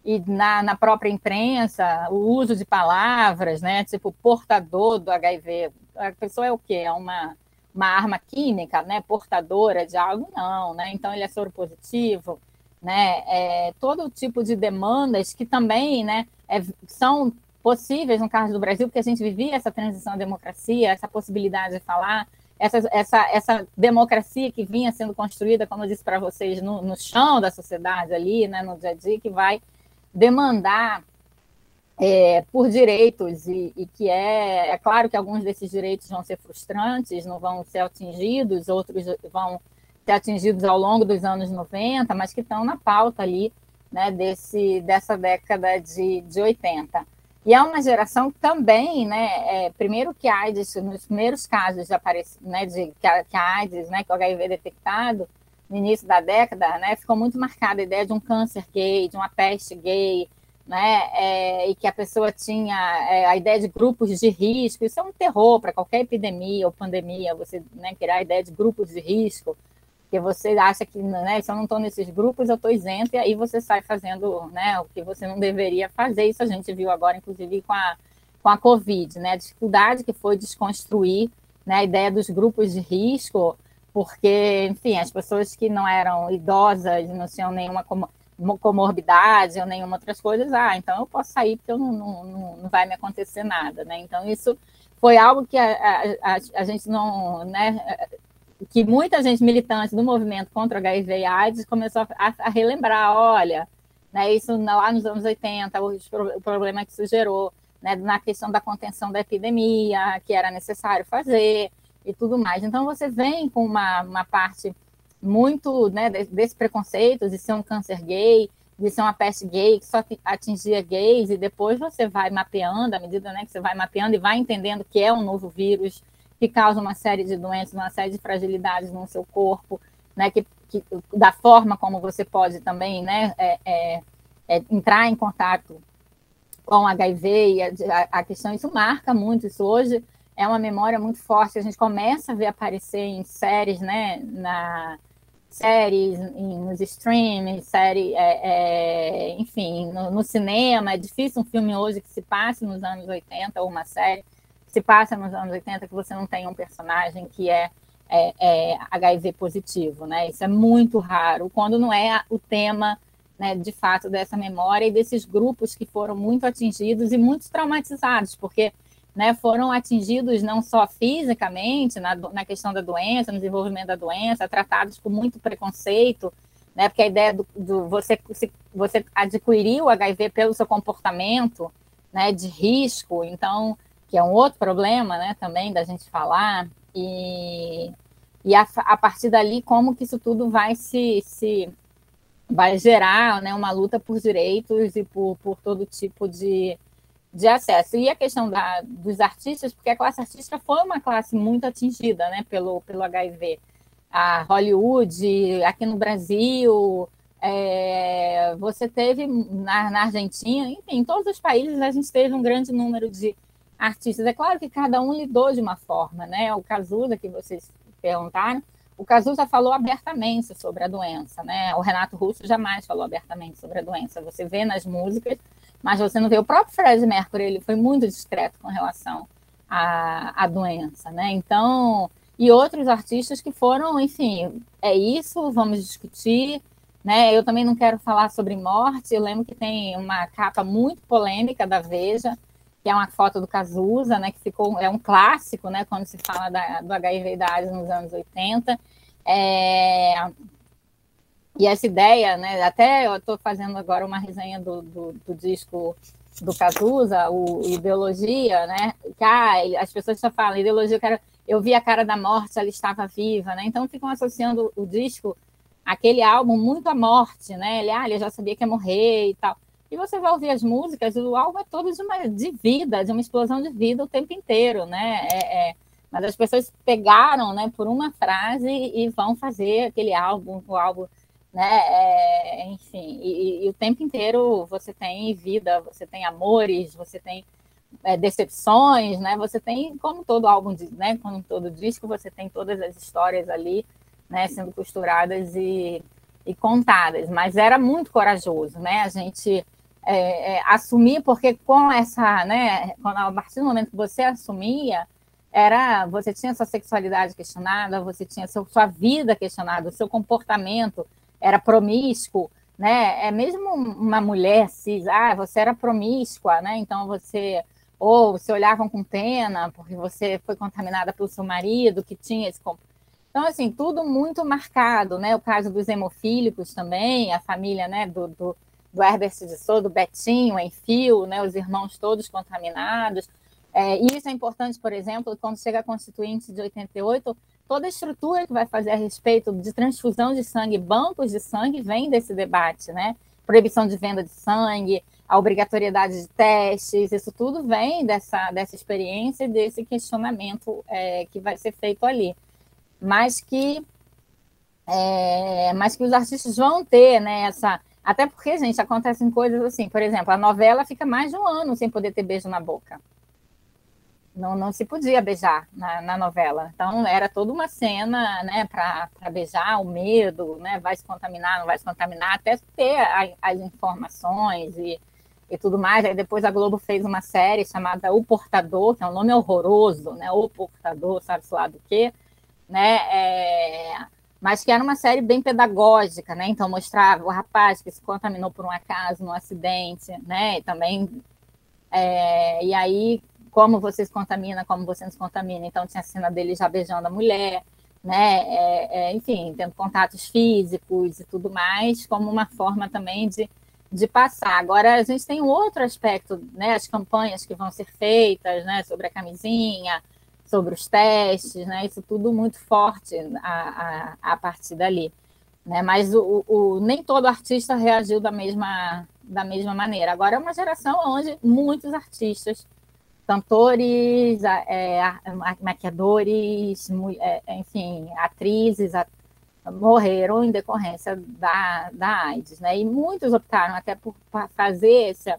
e na, na, própria imprensa, o uso de palavras, né, tipo portador do HIV, a pessoa é o quê? É uma, uma arma química, né? Portadora de algo? Não, né? Então ele é soro positivo, né? É, todo tipo de demandas que também, né? É, são possíveis no caso do Brasil, porque a gente vivia essa transição à democracia, essa possibilidade de falar, essa, essa, essa democracia que vinha sendo construída, como eu disse para vocês, no, no chão da sociedade ali, né, no dia a dia, que vai demandar é, por direitos e, e, que é, é claro que alguns desses direitos vão ser frustrantes, não vão ser atingidos, outros vão ser atingidos ao longo dos anos 90, mas que estão na pauta ali, né, desse, dessa década de, de 80. E é uma geração também, né, é, primeiro que a AIDS, nos primeiros casos de aparecer, né, de que a, que a AIDS, né, que o HIV é detectado no início da década, né, ficou muito marcada a ideia de um câncer gay, de uma peste gay, né, é, e que a pessoa tinha é, a ideia de grupos de risco. Isso é um terror para qualquer epidemia ou pandemia, você né, criar a ideia de grupos de risco porque você acha que, né, se eu não estou nesses grupos, eu estou isento, e aí você sai fazendo né, o que você não deveria fazer. Isso a gente viu agora, inclusive, com a, com a Covid, né? A dificuldade que foi desconstruir né, a ideia dos grupos de risco, porque, enfim, as pessoas que não eram idosas, não tinham nenhuma comorbidade ou nenhuma outras coisas, ah, então eu posso sair porque eu não, não, não vai me acontecer nada, né? Então, isso foi algo que a, a, a, gente não, né, que muita gente militante do movimento contra HIV e AIDS começou a, a relembrar, olha, né, isso lá nos anos 80, o, o problema que isso gerou, né, na questão da contenção da epidemia, que era necessário fazer e tudo mais. Então, você vem com uma, uma parte muito né, desse preconceito de ser um câncer gay, de ser uma peste gay que só atingia gays, e depois você vai mapeando, à medida né, que você vai mapeando e vai entendendo que é um novo vírus, que causa uma série de doenças, uma série de fragilidades no seu corpo, né, que, que da forma como você pode também né, é, é, é, entrar em contato com HIV e a, a, questão, isso marca muito, isso hoje é uma memória muito forte, a gente começa a ver aparecer em séries, né, na séries, em, nos streams, série, é, é, enfim, no, no cinema, é difícil um filme hoje que se passe nos anos 80 ou uma série se passa nos anos 80 que você não tem um personagem que é, é, é HIV positivo, né? Isso é muito raro, quando não é o tema, né, de fato, dessa memória e desses grupos que foram muito atingidos e muito traumatizados, porque né, foram atingidos não só fisicamente, na, na questão da doença, no desenvolvimento da doença, tratados com muito preconceito, né, porque a ideia do, do você, se, você adquirir o HIV pelo seu comportamento né, de risco, então que é um outro problema, né, também da gente falar, e, e a, a, partir dali como que isso tudo vai se, se vai gerar né, uma luta por direitos e por, por todo tipo de, de acesso. E a questão da, dos artistas, porque a classe artística foi uma classe muito atingida né, pelo, pelo HIV. A Hollywood, aqui no Brasil, é, você teve na, na Argentina, enfim, em todos os países a gente teve um grande número de artistas. É claro que cada um lidou de uma forma, né? O Cazuza, que vocês perguntaram, o Cazuza falou abertamente sobre a doença, né? O Renato Russo jamais falou abertamente sobre a doença. Você vê nas músicas, mas você não vê. O próprio Fred Mercury, ele foi muito discreto com relação à, à doença, né? Então, e outros artistas que foram, enfim, é isso, vamos discutir, né? Eu também não quero falar sobre morte. Eu lembro que tem uma capa muito polêmica da Veja, que é uma foto do Cazuza, né, que ficou, é um clássico, né, quando se fala da, do HIV e da AIDS nos anos 80. É, e essa ideia, né, até eu estou fazendo agora uma resenha do, do, do, disco do Cazuza, o Ideologia, né, que ah, as pessoas só falam, ideologia, eu, quero, eu vi a cara da morte, ela estava viva, né, então ficam associando o disco, aquele álbum, muito à morte, né, ele, ah, ele já sabia que ia morrer e tal. E você vai ouvir as músicas, o álbum é todo de, uma, de vida, de uma explosão de vida o tempo inteiro, né? É, é, mas as pessoas pegaram, né, por uma frase e vão fazer aquele álbum, o álbum, né? É, enfim, e, e, o tempo inteiro você tem vida, você tem amores, você tem é, decepções, né? Você tem, como todo álbum, né? Como todo disco, você tem todas as histórias ali, né? Sendo costuradas e, e contadas. Mas era muito corajoso, né? A gente é, é, assumir, porque com essa, né, quando, a partir do momento que você assumia, era você tinha sua sexualidade questionada, você tinha seu, sua vida questionada, o seu comportamento era promíscuo, né? É mesmo uma mulher cis, ah, você era promíscua, né? Então você ou se olhavam com pena porque você foi contaminada pelo seu marido que tinha esse então assim tudo muito marcado, né? O caso dos hemofílicos também, a família, né? Do, do, do Herbert de Souza, do Betinho, Enfio, né? Os irmãos todos contaminados. É, isso é importante, por exemplo, quando chega a Constituinte de 88, toda a estrutura que vai fazer a respeito de transfusão de sangue, bancos de sangue, vem desse debate, né? Proibição de venda de sangue, a obrigatoriedade de testes, isso tudo vem dessa, dessa experiência e desse questionamento é, que vai ser feito ali. Mas que, é, mas que os artistas vão ter, né, essa... Até porque, gente, acontecem coisas assim, por exemplo, a novela fica mais de um ano sem poder ter beijo na boca não, não se podia beijar na, na, novela. Então era toda uma cena, né, para beijar, o medo, né, vai se contaminar, não vai se contaminar, até ter a, as informações e, e tudo mais. Aí depois a Globo fez uma série chamada O Portador, que é um nome horroroso, né, O Portador, sabe-se lá do quê, né, é, mas que era uma série bem pedagógica, né, então mostrava o rapaz que se contaminou por um acaso, num acidente, né, e também é, e aí como você se contamina, como você não se contamina. Então, tinha a cena dele já beijando a mulher, né? É, é, enfim, tendo contatos físicos e tudo mais, como uma forma também de, de passar. Agora, a gente tem um outro aspecto, né? As campanhas que vão ser feitas, né? Sobre a camisinha, sobre os testes, né? Isso tudo muito forte a, a, a partir dali. Né? Mas o, o, nem todo artista reagiu da mesma, da mesma maneira. Agora é uma geração onde muitos artistas cantores, é, maquiadores, é, enfim, atrizes a, morreram em decorrência da, da AIDS, né? E muitos optaram até por fazer esse,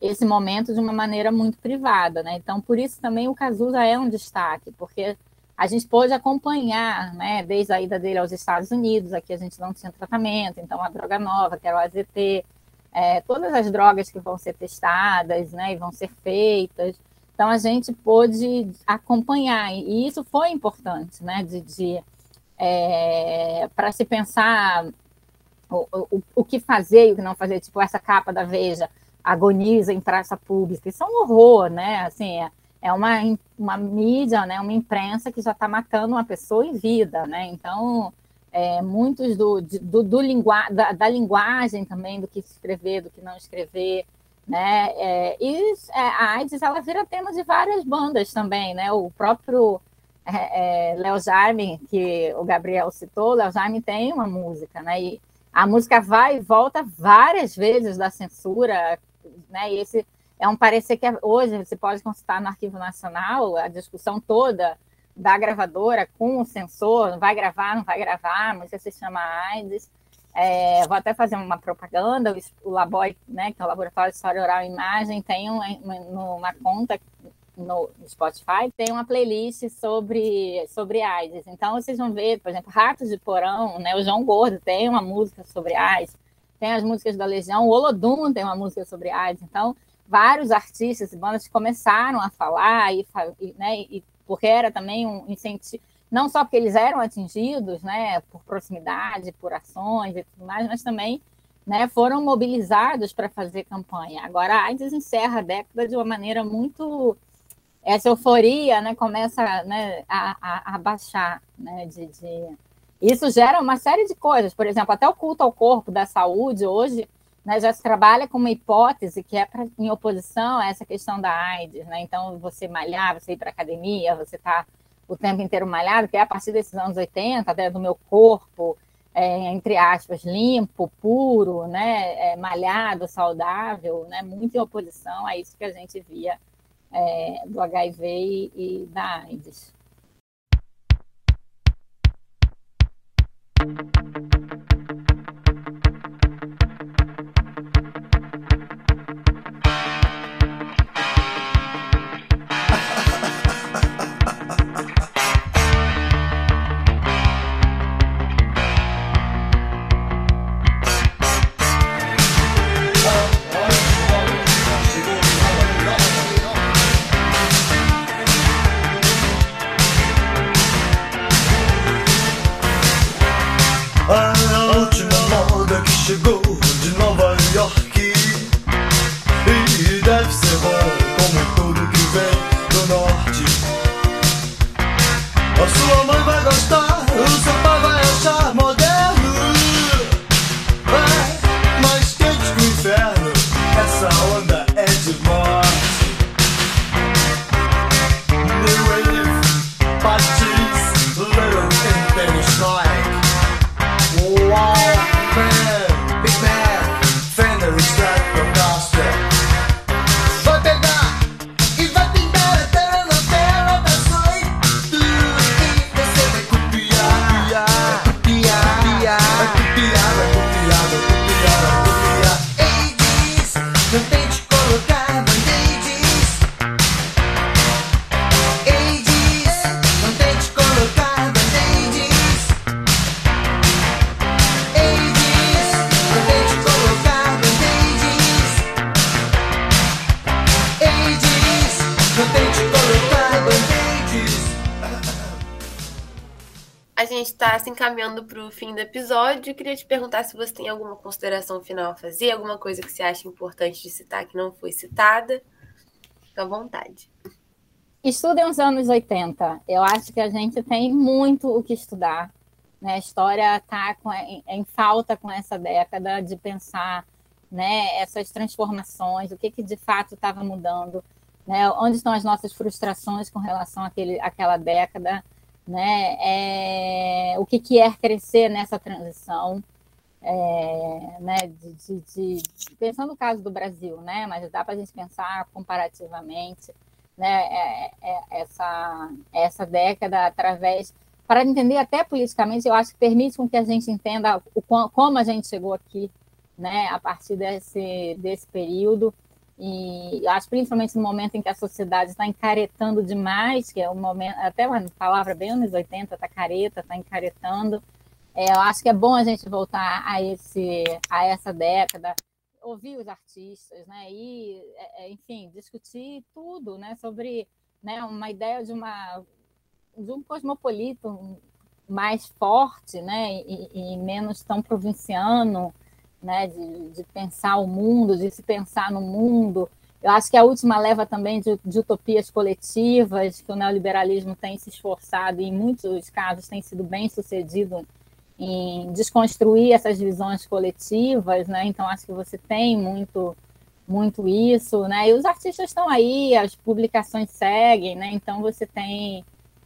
esse momento de uma maneira muito privada, né? Então, por isso também o Cazuza é um destaque, porque a gente pôde acompanhar, né, desde a ida dele aos Estados Unidos, aqui a gente não tinha tratamento, então a droga nova, que era o AZT, é, todas as drogas que vão ser testadas, né, e vão ser feitas, então a gente pôde acompanhar, e isso foi importante, né? De, de é, para se pensar o, o, o que fazer e o que não fazer, tipo essa capa da Veja agoniza em praça pública, isso é um horror, né? Assim, é, é uma, uma mídia, né? Uma imprensa que já está matando uma pessoa em vida, né? Então é, muitos do, do, do da, da linguagem também, do que escrever, do que não escrever, né? É, e é, a AIDS ela vira tema de várias bandas também, né? O próprio é, é Léo Jaime, que o Gabriel citou, Léo Jaime tem uma música, né? E a música vai e volta várias vezes da censura, né? E esse é um parecer que hoje você pode consultar no Arquivo Nacional a discussão toda da gravadora com o censor, vai gravar, não vai gravar, a música se chama AIDS. É, vou até fazer uma propaganda, o, Laboy, né, que é o Laboratório de História Oral e Imagem, tem uma, uma conta no Spotify, tem uma playlist sobre, sobre AIDS. Então, vocês vão ver, por exemplo, Ratos de Porão, né, o João Gordo tem uma música sobre AIDS, tem as músicas da Legião, o Olodum tem uma música sobre AIDS. Então, vários artistas e bandas começaram a falar, e, né, e porque era também um incentivo não só porque eles eram atingidos, né, por proximidade, por ações e tudo mais, mas também né, foram mobilizados para fazer campanha. Agora, a AIDS encerra a década de uma maneira muito. Essa euforia né, começa né, a, a, a, baixar. Né, de, de... Isso gera uma série de coisas. Por exemplo, até o culto ao corpo da saúde hoje né, já se trabalha com uma hipótese que é pra, em oposição a essa questão da AIDS. Né? Então, você malhar, você ir para academia, você está o tempo inteiro malhado, que é a partir desses anos 80, até do meu corpo, é, entre aspas, limpo, puro, né, é, malhado, saudável, né, muito em oposição a isso que a gente via é, do HIV e, e da AIDS. A gente está se encaminhando para o fim do episódio. Eu queria te perguntar se você tem alguma consideração final a fazer, alguma coisa que você acha importante de citar que não foi citada. Fica à vontade. Estudem os anos 80. Eu acho que a gente tem muito o que estudar. Né? A história está em, em falta com essa década de pensar né, essas transformações, o que, que de fato estava mudando, né? onde estão as nossas frustrações com relação àquele, àquela década, né? É, o que, que é crescer nessa transição. É, né, de, de, de, pensando no caso do Brasil, né, mas dá para a gente pensar comparativamente, né, é, é, essa, essa década através para entender até politicamente, eu acho que permite com que a gente entenda o, como a gente chegou aqui, né, a partir desse, desse período, e acho principalmente no momento em que a sociedade está encaretando demais, que é um momento, até uma palavra bem anos 80, está careta, está encaretando, é, eu acho que é bom a gente voltar a, esse, a essa década, ouvir os artistas, né, e, é, enfim, discutir tudo, né, sobre né, uma ideia de uma de um cosmopolita mais forte, né, e, e menos tão provinciano, né, de, de, pensar o mundo, de se pensar no mundo. Eu acho que a última leva também de, de, utopias coletivas, que o neoliberalismo tem se esforçado e em muitos casos tem sido bem sucedido em desconstruir essas visões coletivas, né? Então acho que você tem muito muito isso, né? E os artistas estão aí, as publicações seguem, né? Então você tem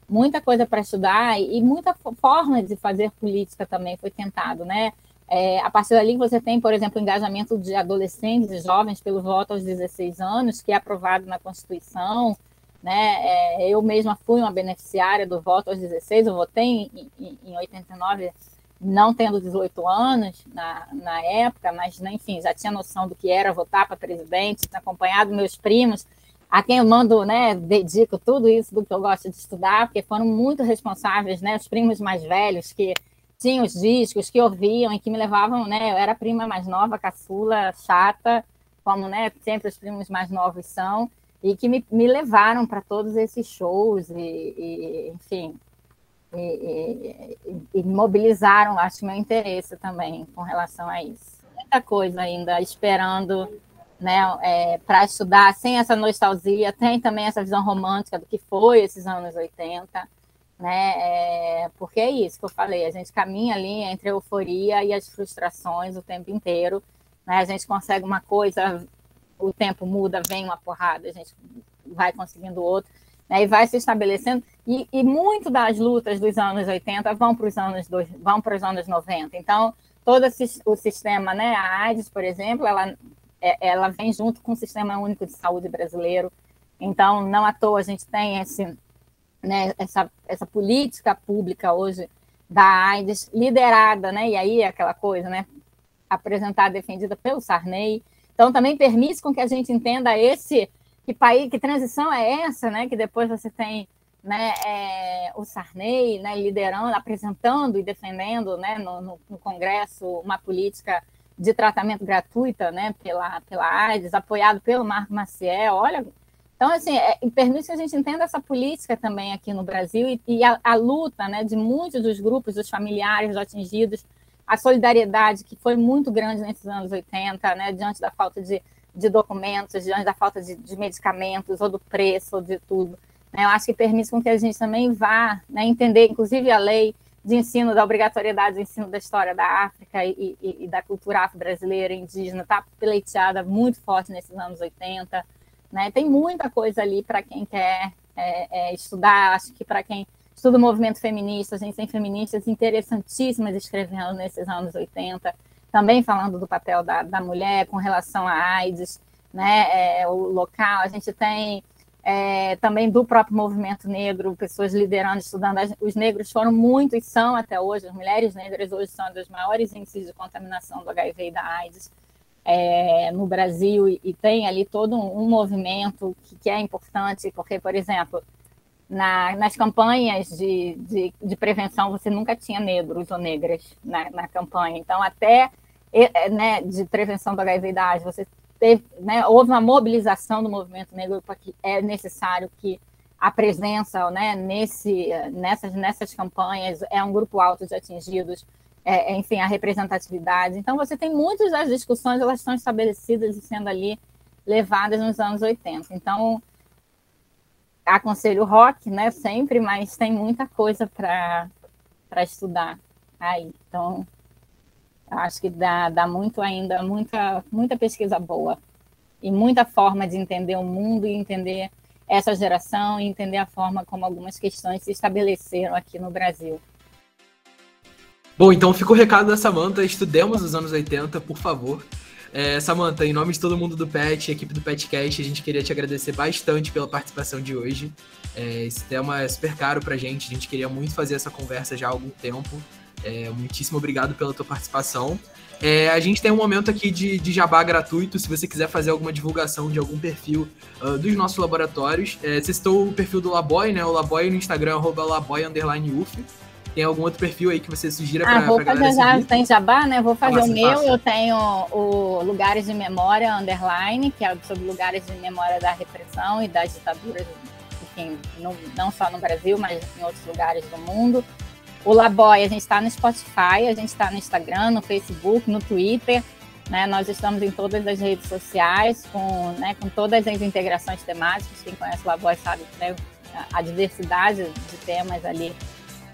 muita coisa para estudar e muita forma de fazer política também foi tentado, né? É, a partir dali você tem, por exemplo, o engajamento de adolescentes e jovens pelo voto aos 16 anos, que é aprovado na Constituição. Né? É, eu mesma fui uma beneficiária do voto aos 16, eu votei em, em, em 89, não tendo 18 anos na, na época, mas, né, enfim, já tinha noção do que era votar para presidente, acompanhado meus primos, a quem eu mando, né, dedico tudo isso do que eu gosto de estudar, porque foram muito responsáveis, né, os primos mais velhos que tinham os discos, que ouviam e que me levavam, né, eu era prima mais nova, caçula, chata, como, né, sempre os primos mais novos são, e que me, me levaram para todos esses shows e, e enfim, e, e, e, mobilizaram, acho, meu interesse também com relação a isso. Muita coisa ainda esperando né, é, para estudar sem essa nostalgia, tem também essa visão romântica do que foi esses anos 80, né, é, porque é isso que eu falei, a gente caminha ali entre a euforia e as frustrações o tempo inteiro, né, a gente consegue uma coisa, o tempo muda, vem uma porrada, a gente vai conseguindo outra, né, e vai se estabelecendo, e, e muito das lutas dos anos 80 vão para os anos, dois, vão para os anos 90, então todo o sistema, né, a AIDS, por exemplo, ela é, ela vem junto com o Sistema Único de Saúde brasileiro. Então, não à toa a gente tem esse, né, essa, essa política pública hoje da AIDS liderada, né, e aí é aquela coisa, né, apresentada, defendida pelo Sarney. Então, também permite com que a gente entenda esse que país, que transição é essa, né, que depois você tem né, é, o Sarney né, liderando, apresentando e defendendo né, no, no, no Congresso uma política de tratamento gratuita, né, pela, pela AIDS, apoiado pelo Marco Maciel, olha, então, assim, é, permite que a gente entenda essa política também aqui no Brasil e, e a, a, luta, né, de muitos dos grupos, dos familiares atingidos, a solidariedade que foi muito grande nesses anos 80, né, diante da falta de de documentos, diante da falta de, de medicamentos, ou do preço, ou de tudo. Né? Eu acho que permite com que a gente também vá né, entender, inclusive a lei de ensino da obrigatoriedade do ensino da história da África e, e, e da cultura afro-brasileira indígena está pleiteada muito forte nesses anos 80. Né? Tem muita coisa ali para quem quer é, é, estudar, acho que para quem estuda o movimento feminista, a gente tem feministas interessantíssimas escrevendo nesses anos 80, também falando do papel da, da mulher com relação à AIDS, né, é, o local, a gente tem é, também do próprio movimento negro, pessoas liderando, estudando. Os negros foram muito e são até hoje, as mulheres negras hoje são das maiores índices de contaminação do HIV e da AIDS é, no Brasil, e, tem ali todo um, um movimento que, que, é importante, porque, por exemplo, na, nas campanhas de, de, de, prevenção, você nunca tinha negros ou negras na, na campanha. Então, até é, né, de prevenção do HIV e da AIDS, você teve, né, houve uma mobilização do movimento negro porque é necessário que a presença né, nesse, nessas, nessas campanhas é um grupo alto de atingidos, é, é, enfim, a representatividade. Então, você tem muitas das discussões, elas estão estabelecidas e sendo ali levadas nos anos 80. Então, aconselho rock, né, sempre, mas tem muita coisa para estudar aí. Então, acho que dá, dá muito ainda, muita, muita pesquisa boa e muita forma de entender o mundo e entender essa geração e entender a forma como algumas questões se estabeleceram aqui no Brasil. Bom, então fica o recado da Samanta, estudemos os anos 80, por favor. É, Samanta, em nome de todo mundo do PET, equipe do PETCast, a gente queria te agradecer bastante pela participação de hoje. É, esse tema é super caro pra gente, a gente queria muito fazer essa conversa já há algum tempo. É, muitíssimo obrigado pela tua participação. É, a gente tem um momento aqui de, de jabá gratuito, se você quiser fazer alguma divulgação de algum perfil uh, dos nossos laboratórios. É, você citou o perfil do Laboy, né? O Laboy no Instagram, arroba laboy, Tem algum outro perfil aí que você sugira para ah, vou fazer já, tem jabá, né? Vou fazer o meu, eu tenho o Lugares de Memória Underline, que é sobre lugares de memória da repressão e das ditaduras, enfim, não, não só no Brasil, mas em outros lugares do mundo. O Laboy, a gente está no Spotify, a gente está no Instagram, no Facebook, no Twitter. Né? Nós estamos em todas as redes sociais, com, né, com todas as integrações temáticas. Quem conhece o Laboy sabe né, a diversidade de temas ali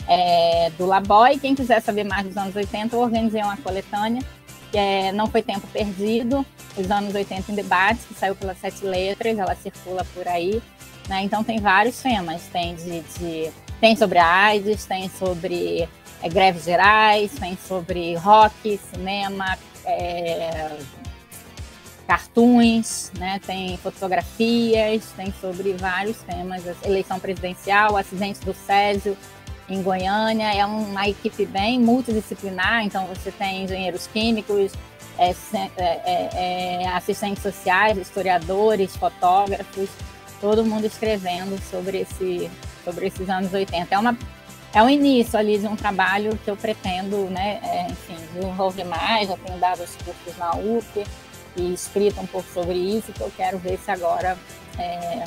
é, do Laboy. Quem quiser saber mais dos anos 80, eu organizei uma coletânea, que é Não Foi Tempo Perdido, os anos 80 em debate, que saiu pelas sete letras, ela circula por aí. Né? Então tem vários temas, tem de, de tem sobre a AIDS, tem sobre é, greves gerais, tem sobre rock, cinema, é, cartoons, né? tem fotografias, tem sobre vários temas, eleição presidencial, acidente do Césio em Goiânia, é uma equipe bem multidisciplinar, então você tem engenheiros químicos, é, é, é, é assistentes sociais, historiadores, fotógrafos, todo mundo escrevendo sobre esse sobre esses anos 80. É, uma, é o início ali de um trabalho que eu pretendo, né, é, enfim, desenvolver mais. Já tenho dado os cursos na UF e escrito um pouco sobre isso, que eu quero ver se agora é,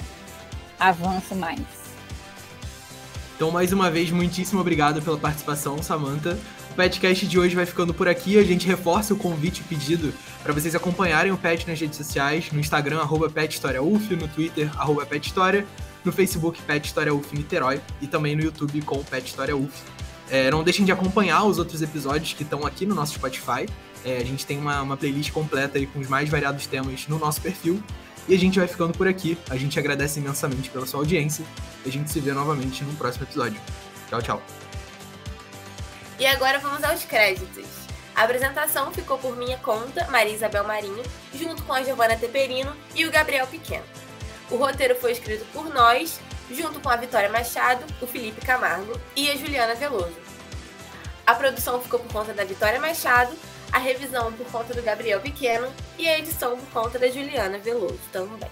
avanço mais. Então, mais uma vez, muitíssimo obrigado pela participação, Samantha. O Petcast de hoje vai ficando por aqui. A gente reforça o convite pedido para vocês acompanharem o Pet nas redes sociais, no Instagram, arroba PetHistoriaUF, no Twitter, arroba PetHistória, no Facebook, Pet História UF Niterói, e também no YouTube com Pet História UF. É, não deixem de acompanhar os outros episódios que estão aqui no nosso Spotify. É, a gente tem uma, uma playlist completa aí com os mais variados temas no nosso perfil. E a gente vai ficando por aqui. A gente agradece imensamente pela sua audiência. E a gente se vê novamente no próximo episódio. Tchau, tchau. E agora vamos aos créditos. A apresentação ficou por minha conta, Maria Isabel Marinho, junto com a Giovanna Teperino e o Gabriel Pequeno. O roteiro foi escrito por nós, junto com a Vitória Machado, o Felipe Camargo e a Juliana Veloso. A produção ficou por conta da Vitória Machado, a revisão por conta do Gabriel Pequeno e a edição por conta da Juliana Veloso também.